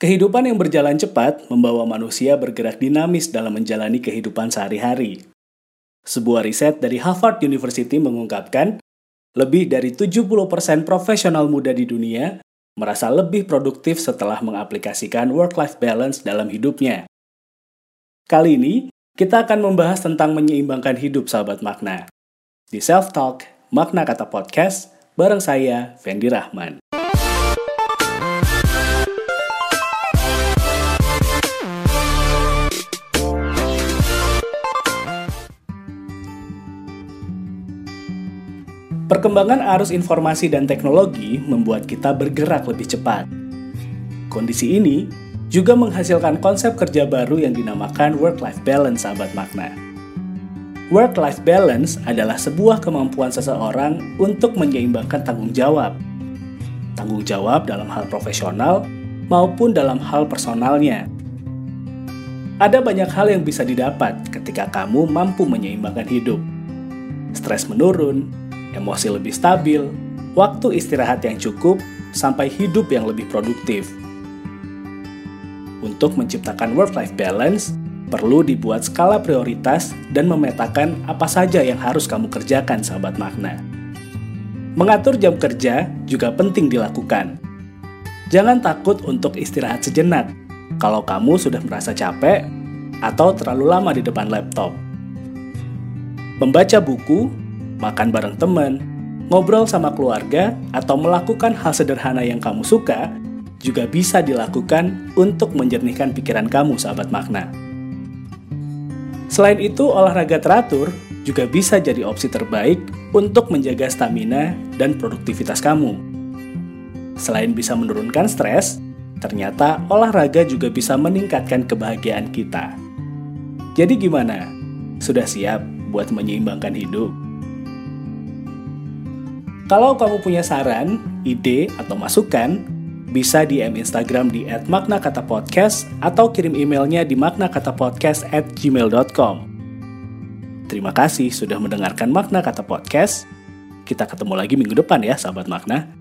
Kehidupan yang berjalan cepat membawa manusia bergerak dinamis dalam menjalani kehidupan sehari-hari. Sebuah riset dari Harvard University mengungkapkan, lebih dari 70% profesional muda di dunia merasa lebih produktif setelah mengaplikasikan work-life balance dalam hidupnya. Kali ini, kita akan membahas tentang menyeimbangkan hidup sahabat makna. Di Self Talk, Makna Kata Podcast, bareng saya, Fendi Rahman. Perkembangan arus informasi dan teknologi membuat kita bergerak lebih cepat. Kondisi ini juga menghasilkan konsep kerja baru yang dinamakan work-life balance, sahabat makna. Work-life balance adalah sebuah kemampuan seseorang untuk menyeimbangkan tanggung jawab. Tanggung jawab dalam hal profesional maupun dalam hal personalnya. Ada banyak hal yang bisa didapat ketika kamu mampu menyeimbangkan hidup. Stres menurun, emosi lebih stabil, waktu istirahat yang cukup, sampai hidup yang lebih produktif. Untuk menciptakan work-life balance, perlu dibuat skala prioritas dan memetakan apa saja yang harus kamu kerjakan, sahabat makna. Mengatur jam kerja juga penting dilakukan. Jangan takut untuk istirahat sejenak kalau kamu sudah merasa capek atau terlalu lama di depan laptop. Membaca buku makan bareng teman, ngobrol sama keluarga, atau melakukan hal sederhana yang kamu suka juga bisa dilakukan untuk menjernihkan pikiran kamu, sahabat makna. Selain itu, olahraga teratur juga bisa jadi opsi terbaik untuk menjaga stamina dan produktivitas kamu. Selain bisa menurunkan stres, ternyata olahraga juga bisa meningkatkan kebahagiaan kita. Jadi gimana? Sudah siap buat menyeimbangkan hidup? Kalau kamu punya saran, ide, atau masukan, bisa DM Instagram di @maknakatapodcast atau kirim emailnya di maknakatapodcast@gmail.com. Terima kasih sudah mendengarkan Makna Kata Podcast. Kita ketemu lagi minggu depan ya, sahabat makna.